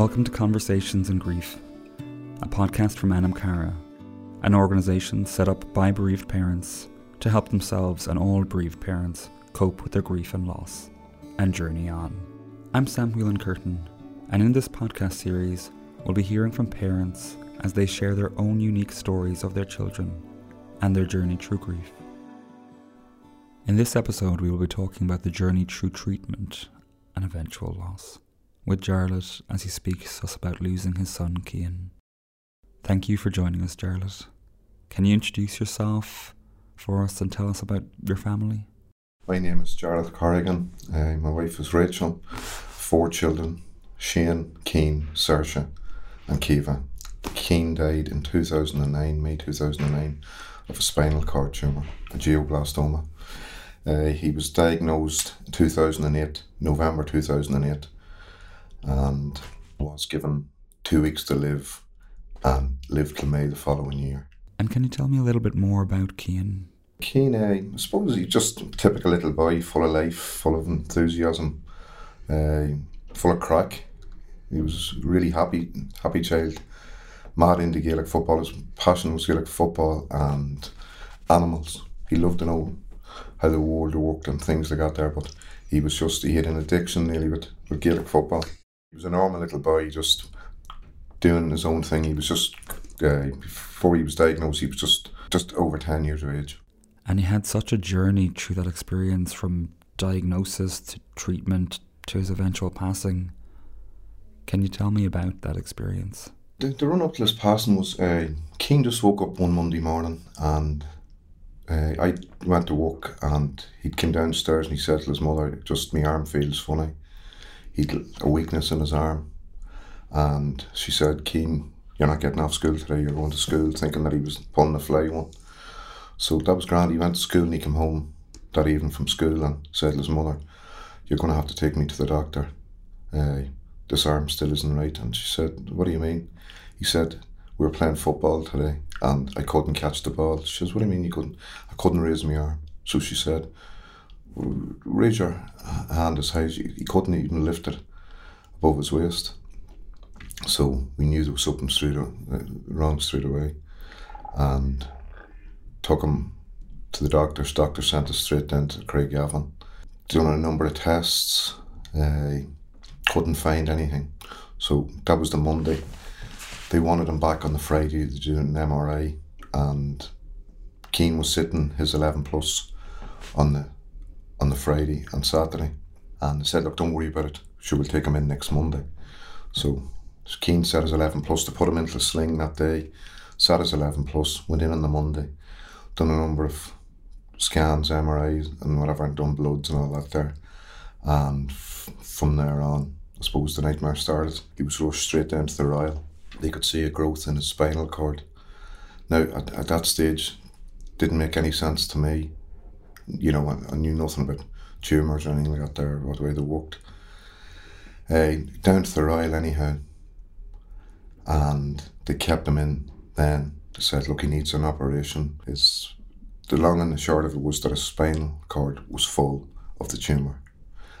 Welcome to Conversations in Grief, a podcast from Anam Cara, an organisation set up by bereaved parents to help themselves and all bereaved parents cope with their grief and loss and journey on. I'm Sam Whelan Curtin, and in this podcast series, we'll be hearing from parents as they share their own unique stories of their children and their journey through grief. In this episode, we will be talking about the journey through treatment and eventual loss, with Jarlath as he speaks us about losing his son Cian. Thank you for joining us, Jarlath. Can you introduce yourself for us and tell us about your family? My name is Jarlath Corrigan. Uh, my wife is Rachel. Four children Shane, Cian, Saoirse, and Caoimhe. Cian died in 2009, May 2009, of a spinal cord tumour, a glioblastoma. Uh, he was diagnosed in 2008, November 2008, and was given two weeks to live and lived till May the following year. And can you tell me a little bit more about Cian? Cian, uh, I suppose he's just a typical little boy, full of life, full of enthusiasm, uh, full of crack. He was really happy, happy child, mad into Gaelic football. His passion was Gaelic football and animals. He loved to know how the world worked and things like that there. But he was just he had an addiction nearly with, with Gaelic football. He was a normal little boy, just doing his own thing. He was just uh, before he was diagnosed, he was just just over ten years of age. And he had such a journey through that experience from diagnosis to treatment to his eventual passing. Can you tell me about that experience? The, the run up to his passing was uh, Cian just woke up one Monday morning and uh, I went to work and he came downstairs and he said to his mother, just my arm feels funny. He'd a weakness in his arm. And she said, Cian, you're not getting off school today, you're going to school, thinking that he was pulling a fly one. So that was grand. He went to school and he came home that evening from school and said to his mother, You're going to have to take me to the doctor. Uh, this arm still isn't right. And she said, What do you mean? He said, We were playing football today and I couldn't catch the ball. She says, What do you mean you couldn't? I couldn't raise my arm. So she said, Raise your hand as high as you. He couldn't even lift it above his waist. So we knew there was something straight, uh, wrong straight away. And took him to the doctor's. Doctor sent us straight down to Craig Craigavon. Done a number of tests. Uh, couldn't find anything. So that was the Monday they wanted him back on the Friday to do an MRI, and Cian was sitting his 11 plus on the on the Friday and Saturday, and they said, "Look, don't worry about it. She will take him in next Monday." So Cian set his 11 plus to put him into the sling that day. Sat his 11 plus, went in on the Monday, done a number of scans, MRIs, and whatever, and done bloods and all that there. And f- from there on, I suppose the nightmare started. He was rushed straight down to the Royal they could see a growth in his spinal cord. Now, at, at that stage, didn't make any sense to me. You know, I, knew nothing about tumours or anything like that there, what way they worked. Uh, down to the Royal anyhow. And they kept him in then. They said, look, he needs an operation. His, the long and the short of it was that his spinal cord was full of the tumour.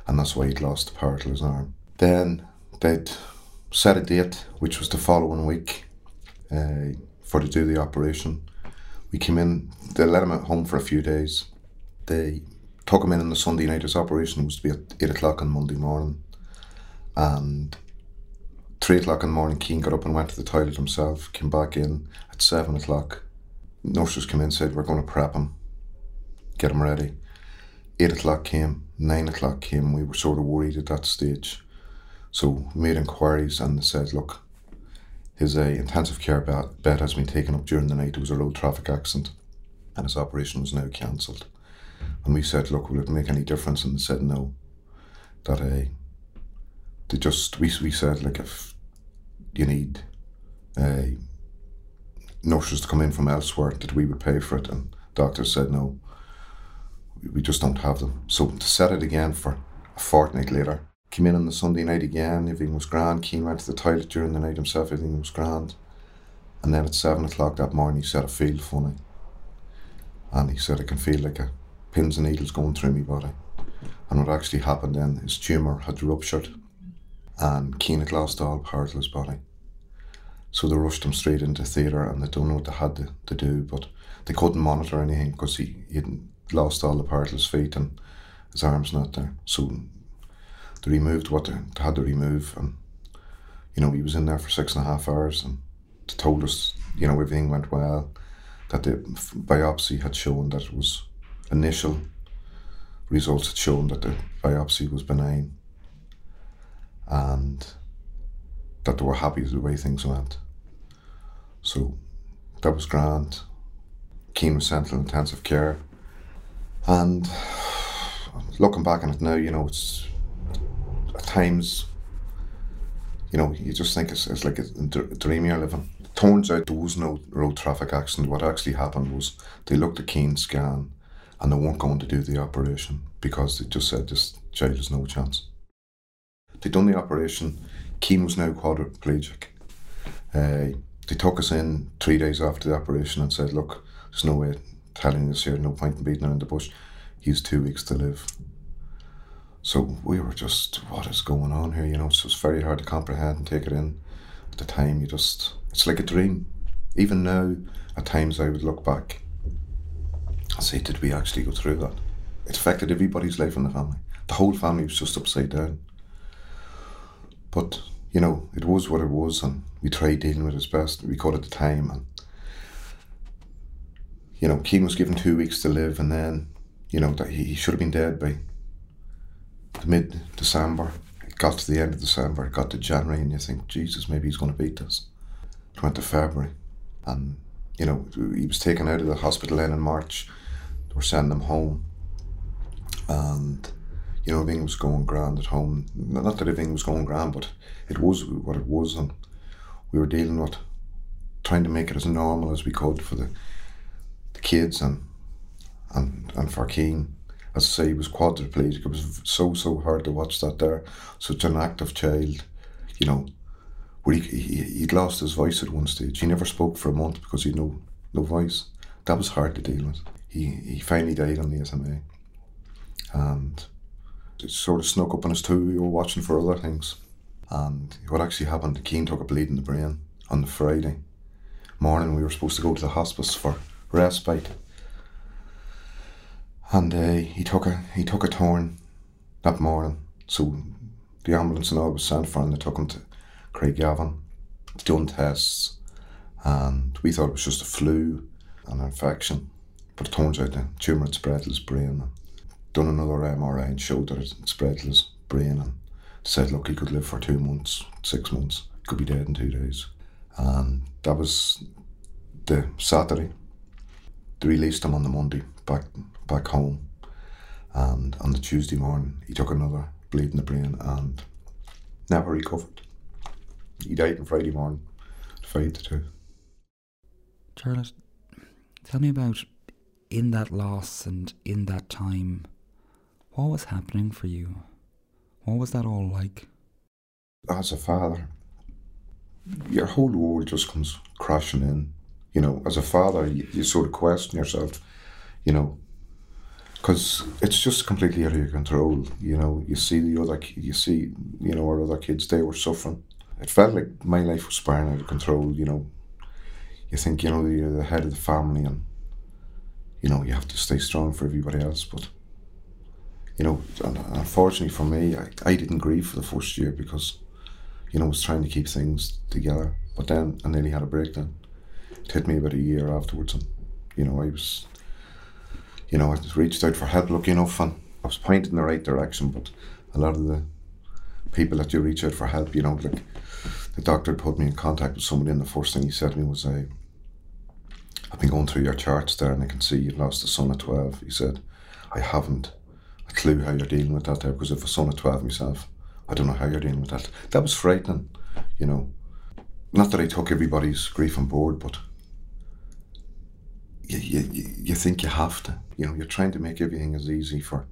And that's why he'd lost the part of his arm. Then they'd set a date, which was the following week, uh, for to do the operation. We came in, they let him at home for a few days. They took him in on the Sunday night. His operation was to be at 8 o'clock on Monday morning. And 3 o'clock in the morning, Cian got up and went to the toilet himself, came back in at 7 o'clock. Nurses came in said, We're going to prep him, get him ready. 8 o'clock came, 9 o'clock came. We were sort of worried at that stage so made inquiries and they said, look, his uh, intensive care bed has been taken up during the night. It was a road traffic accident and his operation was now cancelled. And we said, look, will it make any difference? And they said no. That uh, they just, we, we said, like, if you need uh, nurses to come in from elsewhere, that we would pay for it. And doctors said no, we just don't have them. So to set it again for a fortnight later, Came in on the Sunday night again, everything was grand. Cian went to the toilet during the night himself, everything was grand. And then at seven o'clock that morning, he said, I feel funny. And he said, I can feel like a pins and needles going through my body. And what actually happened then, his tumour had ruptured and all part of his body. So they rushed him straight into theatre and they don't know what they had to, to do, but they couldn't monitor anything because he, he lost all the part of his feet and his arms not there. So they removed what they, they had to remove and you know, he was in there for six and a half hours and they told us, you know, everything went well, that the biopsy had shown that it was initial results had shown that the biopsy was benign and that they were happy with the way things went. So that was grand. Sent to intensive care. And looking back on it now, you know, it's at times, you know, you just think it's, it's like a, a dream you're living. It turns out there was no road traffic accident. What actually happened was they looked at Cian's scan and they weren't going to do the operation because they just said this child has no chance. They'd done the operation. Cian was now quadriplegic. Uh, they took us in three days after the operation and said, "Look, there's no way telling us here. No point in beating around the bush. He's two weeks to live." So we were just, what is going on here? You know, it's very hard to comprehend and take it in. At the time, you just, it's like a dream. Even now, at times I would look back and say, did we actually go through that? It affected everybody's life in the family. The whole family was just upside down. But, you know, it was what it was, and we tried dealing with it as best we could at the time. And, you know, Cian was given two weeks to live, and then, you know, that he, he should have been dead by mid December. It got to the end of December, it got to January, and you think, Jesus, maybe he's going to beat this. It went to February, and, you know, he was taken out of the hospital then in March. Were sending him home. And you know, everything was going grand at home. Not that everything was going grand, but it was what it was, and we were dealing with trying to make it as normal as we could for the the kids and and and for Cian. As I say, he was quadriplegic. It was so so hard to watch that there. Such an active child, you know, where he, he he'd lost his voice at one stage. He never spoke for a month because he had no no voice. That was hard to deal with. He he finally died on the SMA, and it sort of snuck up on us too. We were watching for other things. And what actually happened, Cian took a bleed in the brain on the Friday morning. We were supposed to go to the hospice for respite. And uh, he took a he took a turn that morning. So the ambulance and all was sent for and they took him to Craigavon, done tests, and we thought it was just a flu, an infection. But it turns out the tumour had spread to his brain done another MRI and showed that it spread to his brain and said, look, he could live for two months, six months, could be dead in two days. And that was the Saturday. They released him on the Monday back back home. And on the Tuesday morning, he took another bleed in the brain and never recovered. He died on Friday morning, five to two. Jarlath, tell me about in that loss and in that time what was happening for you? What was that all like? As a father, your whole world just comes crashing in. You know, as a father, you, you sort of question yourself, you know, because it's just completely out of your control. You know, you see the other, you see, you know, our other kids, they were suffering. It felt like my life was spiraling out of control. You know, you think, you know, you're the head of the family and, you know, you have to stay strong for everybody else, but you know, unfortunately for me, I, I didn't grieve for the first year because, you know, I was trying to keep things together. But then I nearly had a breakdown. It hit me about a year afterwards, and you know, I was, you know, I reached out for help, lucky enough, and I was pointed in the right direction. But a lot of the people that you reach out for help, you know, like the doctor put me in contact with somebody, and the first thing he said to me was, "I, I've been going through your charts there, and I can see you've lost a son at 12. He said, "I haven't." a clue how you're dealing with that there because if a son of 12 myself, I don't know how you're dealing with that. That was frightening, you know. Not that I took everybody's grief on board, but you, you, you think you have to. You know, you're trying to make everything as easy for,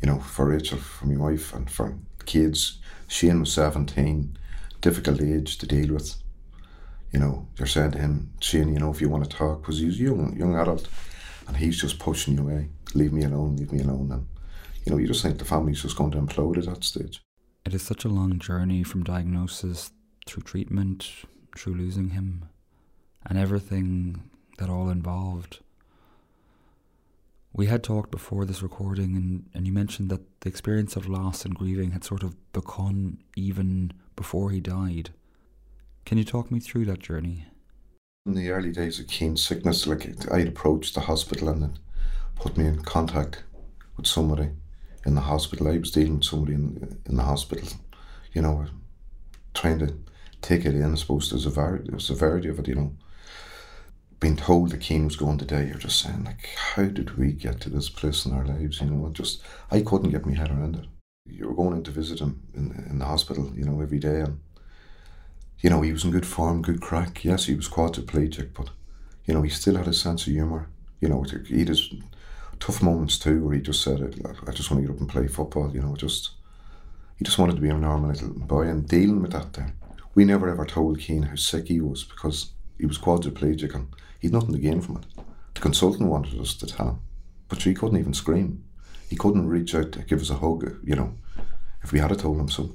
you know, for Rachel, for my wife, and for kids. Shane was 17, difficult age to deal with. You know, you're saying to him, Shane, you know, if you want to talk, because he's a young, young adult, and he's just pushing you away. Leave me alone, leave me alone. And you know, you just think the family's just going to implode at that stage. It is such a long journey from diagnosis through treatment, through losing him, and everything that all involved. We had talked before this recording, and, and you mentioned that the experience of loss and grieving had sort of begun even before he died. Can you talk me through that journey? In the early days of Cian sickness, like I'd approached the hospital and it put me in contact with somebody in the hospital. I was dealing with somebody in, in the hospital, you know, trying to take it in, I suppose, the severity, the severity of it, you know being told the Cian was going to die, you're just saying, like, how did we get to this place in our lives? You know, just, I couldn't get my head around it. You were going in to visit him in, in the hospital, you know, every day. And, you know, he was in good form, good crack. Yes, he was quadriplegic, but, you know, he still had a sense of humour. You know, he had his tough moments too, where he just said, I just want to get up and play football, you know, just, he just wanted to be a normal little boy and dealing with that there. We never ever told Cian how sick he was because he was quadriplegic and he'd nothing to gain from it. The consultant wanted us to tell him, but he couldn't even scream. He couldn't reach out to give us a hug, you know, if we had told him so.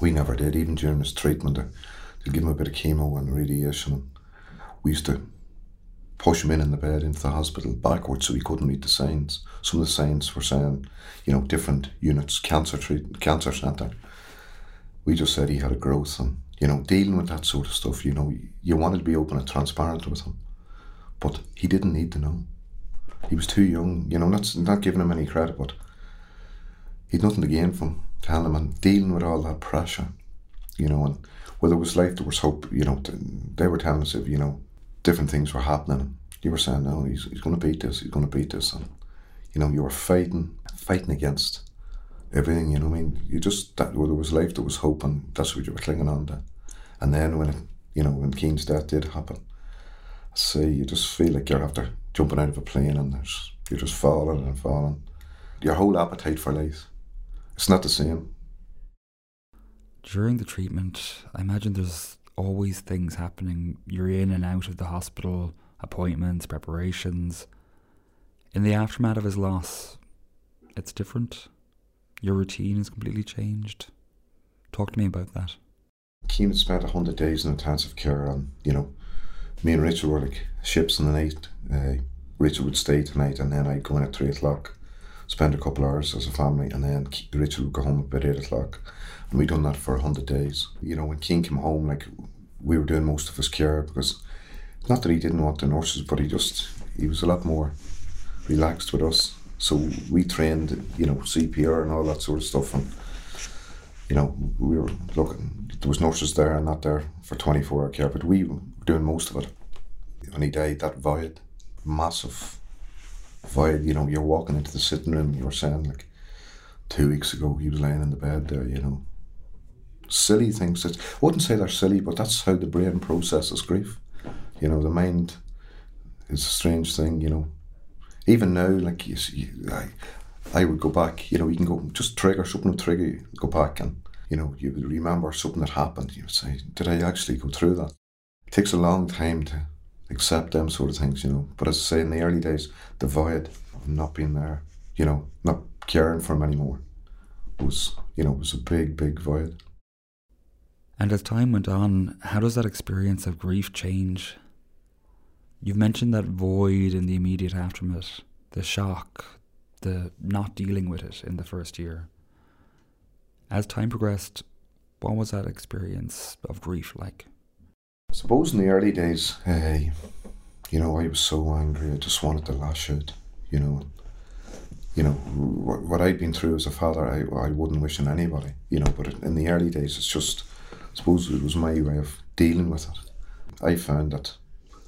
We never did, even during his treatment. They'd give him a bit of chemo and radiation. We used to push him in in the bed into the hospital backwards so he couldn't read the signs. Some of the signs were saying, you know, different units, cancer treat, cancer centre. We just said he had a growth and you know, dealing with that sort of stuff, you know, you wanted to be open and transparent with him. But he didn't need to know. He was too young, you know, not, not giving him any credit, but he'd nothing to gain from telling him and dealing with all that pressure, you know, and well, there was life, there was hope, you know, they were telling us if, you know, different things were happening. You were saying, no, he's, he's going to beat this, he's going to beat this. And, you know, you were fighting, fighting against everything, you know I mean? You just, that, where there was life, there was hope, and that's what you were clinging on to. And then when it, you know, when Cian's death did happen, I say you just feel like you're after jumping out of a plane and there's, you're just falling and falling. Your whole appetite for life, it's not the same. During the treatment, I imagine there's always things happening. You're in and out of the hospital, appointments, preparations. In the aftermath of his loss, it's different. Your routine is completely changed. Talk to me about that. Cian spent 100 days in intensive care, and you know, me and Rachel were like ships in the night. Uh, Rachel would stay tonight, and then I'd go in at 3 o'clock, spend a couple hours as a family, and then Rachel would go home about 8 o'clock. And we'd done that for 100 days. You know, when Cian came home, like, we were doing most of his care because not that he didn't want the nurses, but he just, he was a lot more relaxed with us so we trained, you know, CPR and all that sort of stuff. And, you know, we were looking, there was nurses there and not there for 24 hour care, but we were doing most of it. When he died, that void, massive void, you know, you're walking into the sitting room, you were saying, like, two weeks ago, he was laying in the bed there, you know. Silly things. That, I wouldn't say they're silly, but that's how the brain processes grief. You know, the mind is a strange thing, you know even now, like you see, I, I would go back. You know, you can go just trigger something, trigger, you, go back, and you know, you would remember something that happened. You would say, "Did I actually go through that?" It takes a long time to accept them sort of things, you know. But as I say, in the early days, the void of not being there, you know, not caring for him anymore, was you know was a big, big void. And as time went on, how does that experience of grief change? You've mentioned that void in the immediate aftermath, the shock, the not dealing with it in the first year. As time progressed, what was that experience of grief like? I suppose in the early days, uh, you know, I was so angry. I just wanted to lash out. You know, you know what, what I'd been through as a father. I I wouldn't wish on anybody. You know, but in the early days, it's just, I suppose it was my way of dealing with it. I found that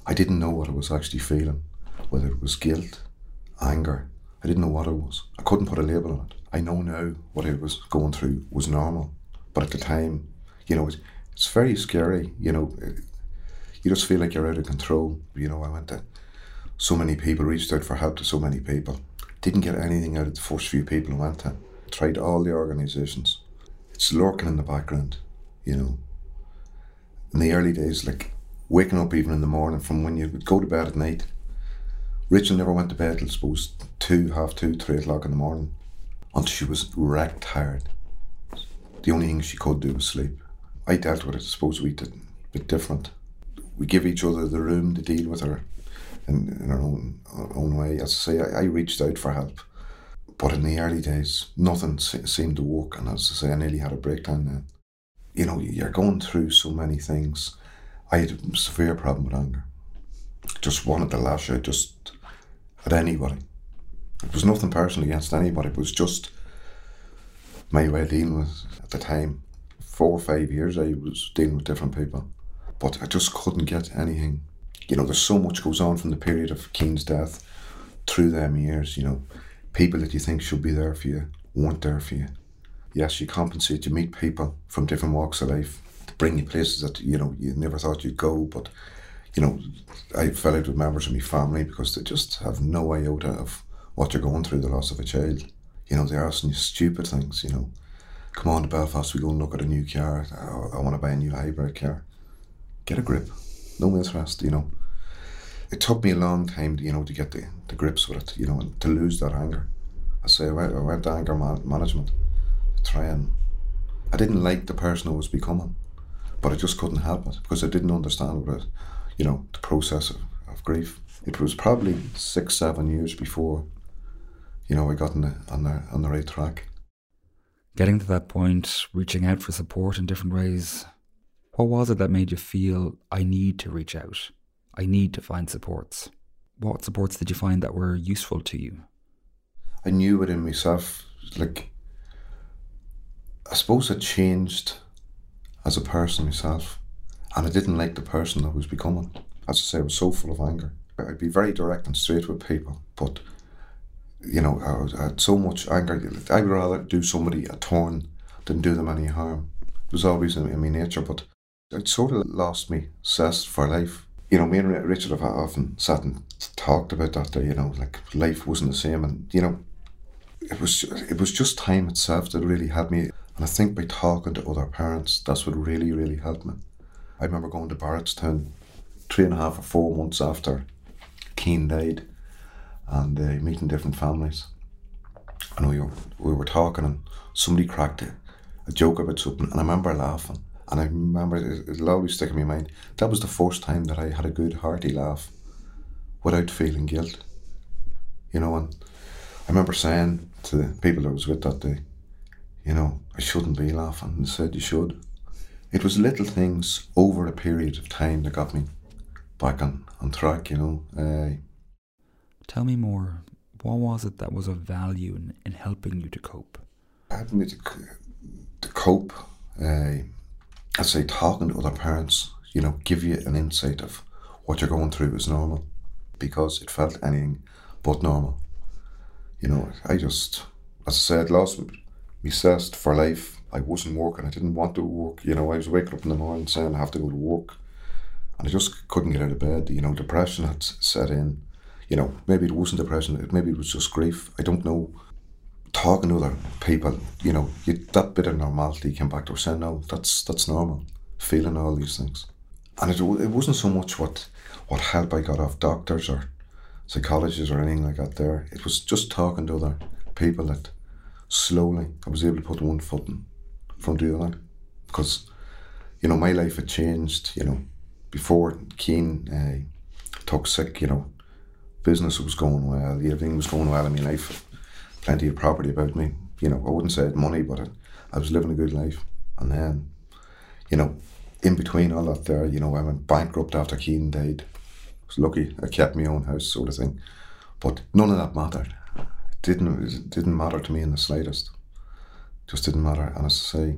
I didn't know what I was actually feeling, whether it was guilt, anger. I didn't know what it was. I couldn't put a label on it. I know now what I was going through was normal, but at the time, you know, it's, it's very scary. You know, you just feel like you're out of control. You know, I went to so many people, reached out for help to so many people, didn't get anything out of the first few people I went to. Tried all the organisations. It's lurking in the background, you know. In the early days, like waking up even in the morning from when you would go to bed at night. Rachel never went to bed till suppose two, half two, three o'clock in the morning until she was wrecked tired. the only thing she could do was sleep. I dealt with it, I suppose we did a bit different. We give each other the room to deal with her in, in our own own way. As I say, I, I reached out for help. But in the early days, nothing se- seemed to work. And as I say, I nearly had a breakdown then. You know, you're going through so many things. I had a severe problem with anger. Just wanted to lash out just at anybody. It was nothing personal against anybody. It was just my way of dealing with at the time. Four or five years I was dealing with different people. But I just couldn't get anything. You know, there's so much goes on from the period of Cian's death through them years, you know. People that you think should be there for you weren't there for you. Yes, you compensate, you meet people from different walks of life to bring you places that, you know, you never thought you'd go, but you know, I fell out with members of my family because they just have no iota of what you're going through, the loss of a child. You know, they're asking you stupid things, you know. Come on to Belfast, we go and look at a new car. I, I want to buy a new hybrid car. Get a grip. No interest, you know. It took me a long time, you know, to get the, the grips with it, you know, and to lose that anger. I say I went, I went to anger man- management to try and. I didn't like the person I was becoming, but I just couldn't help it because I didn't understand what it, you know, the process of, of grief. It was probably six, seven years before, you know, I got on the, on the, on the right track. Getting to that point, reaching out for support in different ways, what was it that made you feel I need to reach out? I need to find supports. What supports did you find that were useful to you? I knew within myself, like, I suppose I changed as a person myself, and I didn't like the person I was becoming. As I say, I was so full of anger. I'd be very direct and straight with people, but you know, I, was, I had so much anger. I'd rather do somebody a turn than do them any harm. It was always in, in my nature, but it sort of lost me zest for life. You know, me and Rachel have often sat and talked about that. There, you know, like life wasn't the same, and you know, it was it was just time itself that really had me. And I think by talking to other parents, that's what really really helped me. I remember going to Barretstown three and a half or four months after Cian died, and uh, meeting different families. And we were, we were talking, and somebody cracked a, a joke about something, and I remember laughing. And I remember it, it'll always stick in my mind. That was the first time that I had a good hearty laugh without feeling guilt. You know, and I remember saying to the people I was with that day, you know, I shouldn't be laughing. And they said, you should. It was little things over a period of time that got me back on, on track, you know. Uh, Tell me more. What was it that was of value in, in helping you to cope? helping me to, to cope, uh, I'd say talking to other parents, you know, give you an insight of what you're going through is normal because it felt anything but normal. You know, I just, as I said, lost my zest for life. I wasn't working. I didn't want to work. You know, I was waking up in the morning saying I have to go to work. And I just couldn't get out of bed. You know, depression had set in. You know, maybe it wasn't depression. it- Maybe it was just grief. I don't know. Talking to other people, you know, you, that bit of normality came back to her saying, no, that's that's normal. Feeling all these things. And it, it wasn't so much what, what help I got off doctors or psychologists or anything like that there. It was just talking to other people that slowly I was able to put one foot in front of the other. Because, you know, my life had changed, you know, before Cian uh, took sick, you know, business was going well, everything was going well in my life. Plenty of property about me. You know, I wouldn't say it money, but I, I was living a good life. And then, you know, in between all that there, you know, I went bankrupt after Cian died. I was lucky I kept my own house, sort of thing. But none of that mattered. It didn't it didn't matter to me in the slightest. Just didn't matter. And as I say,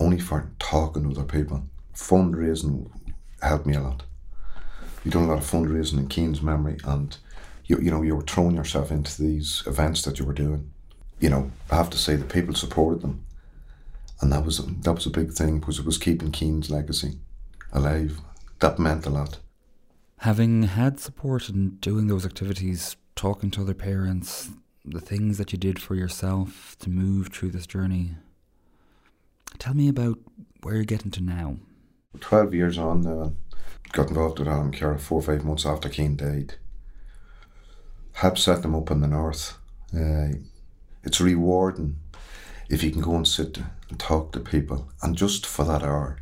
only for talking to other people. Fundraising helped me a lot. We done a lot of fundraising in Cian's memory and you, you know, you were throwing yourself into these events that you were doing. You know, I have to say the people supported them. And that was that was a big thing because it was keeping Cian's legacy alive. That meant a lot. Having had support and doing those activities, talking to other parents, the things that you did for yourself to move through this journey, tell me about where you're getting to now. 12 years on now, got involved with Anam Cara four or five months after Cian died. Helped set them up in the north. Uh, it's rewarding if you can go and sit and talk to people, and just for that hour,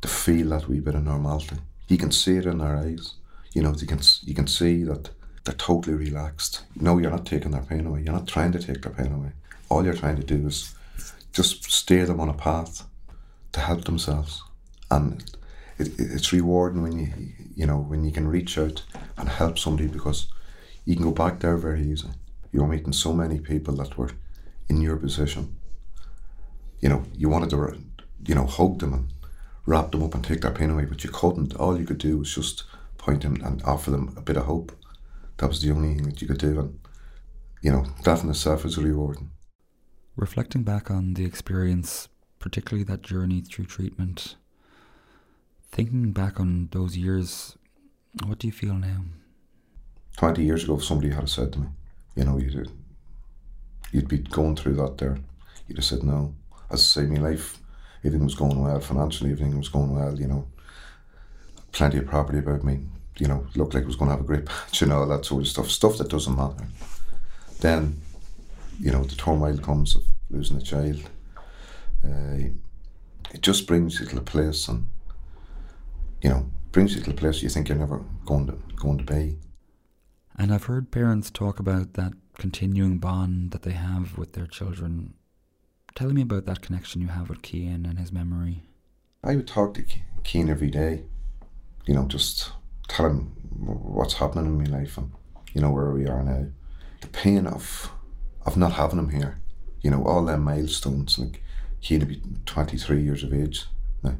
to feel that wee bit of normality, you can see it in their eyes. You know, you can you can see that they're totally relaxed. No, you're not taking their pain away. You're not trying to take their pain away. All you're trying to do is just steer them on a path to help themselves, and it, it, it's rewarding when you you know when you can reach out and help somebody because you can go back there very easily. You're meeting so many people that were in your position. You know, you wanted to, you know, hug them and wrap them up and take their pain away, but you couldn't. All you could do was just point them and offer them a bit of hope. That was the only thing that you could do, and you know that in itself is rewarding. Reflecting back on the experience, particularly that journey through treatment, thinking back on those years, what do you feel now? 20 years ago, if somebody had said to me, you know, you'd, you'd be going through that there, you'd have said no. As I say, my life, everything was going well, financially, everything was going well, you know, plenty of property about me, you know, looked like I was going to have a great patch, you know, that sort of stuff, stuff that doesn't matter. Then, you know, the turmoil comes of losing a child. Uh, it just brings you to a place and, you know, brings you to a place you think you're never going to, going to be. And I've heard parents talk about that continuing bond that they have with their children. Tell me about that connection you have with Cian and his memory. I would talk to Cian every day, you know, just tell him what's happening in my life and, you know, where we are now. The pain of of not having him here, you know, all them milestones, like he'd be 23 years of age now.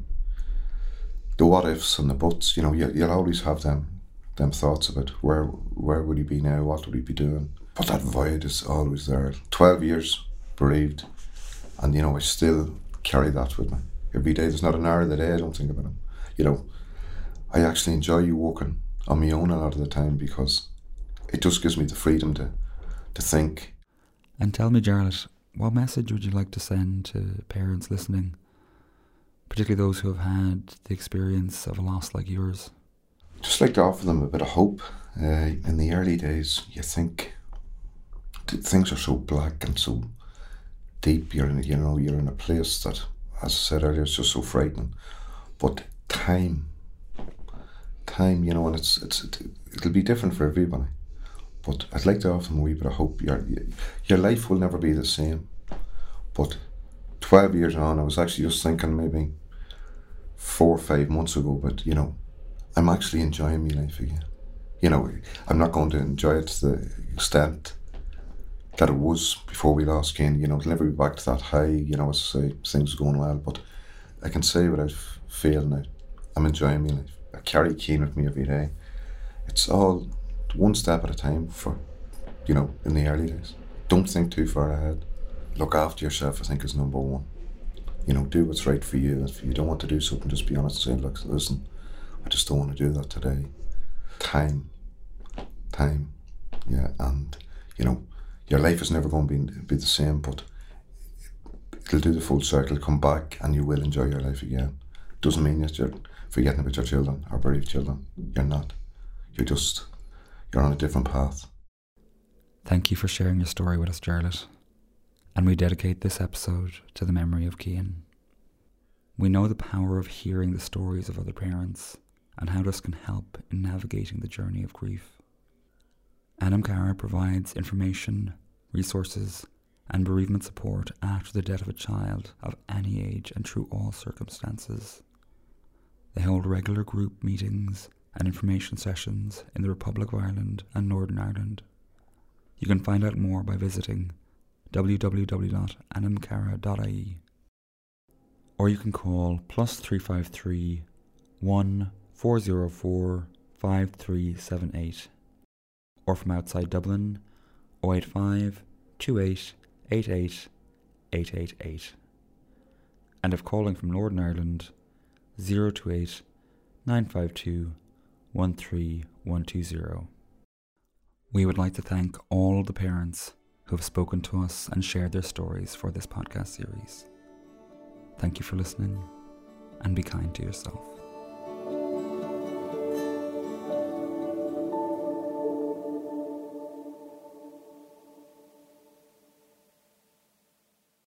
The what ifs and the buts, you know, you, you'll always have them them thoughts about where where would he be now, what would he be doing. But that void is always there. Twelve years bereaved, and you know I still carry that with me every day. There's not an hour of the day I don't think about him. You know, I actually enjoy you walking on my own a lot of the time because it just gives me the freedom to to think. And tell me, Jarlath, what message would you like to send to parents listening, particularly those who have had the experience of a loss like yours? Just like to offer them a bit of hope. Uh, in the early days, you think things are so black and so deep. You're in, you know, you're in a place that, as I said earlier, it's just so frightening. But time, time, you know, and it's it's it'll be different for everybody. But I'd like to offer them a wee bit of hope. Your your life will never be the same. But twelve years on, I was actually just thinking maybe four or five months ago. But you know, I'm actually enjoying my life again. You know, I'm not going to enjoy it to the extent that it was before we lost Cian. You know, it'll never be back to that high, you know, as I say, things are going well. But I can say without feeling now, I'm enjoying my life. I carry Cian with me every day. It's all one step at a time for, you know, in the early days. Don't think too far ahead. Look after yourself, I think, is number one. You know, do what's right for you. If you don't want to do something, just be honest and say, look, listen, I just don't want to do that today. Time, time, yeah, and you know, your life is never going to be, be the same, but it'll do the full circle, come back, and you will enjoy your life again. Doesn't mean that you're forgetting about your children or bereaved children. You're not. You're just, you're on a different path. Thank you for sharing your story with us, Jarlath. And we dedicate this episode to the memory of Cian. We know the power of hearing the stories of other parents and how this can help in navigating the journey of grief. Anam Cara provides information, resources, and bereavement support after the death of a child of any age and through all circumstances. They hold regular group meetings and information sessions in the Republic of Ireland and Northern Ireland. You can find out more by visiting www.anamcara.ie or you can call plus 353 1 404 5378 or from outside Dublin 085 28 88 888 and if calling from Northern Ireland 028 952 13120. We would like to thank all the parents who have spoken to us and shared their stories for this podcast series. Thank you for listening and be kind to yourself.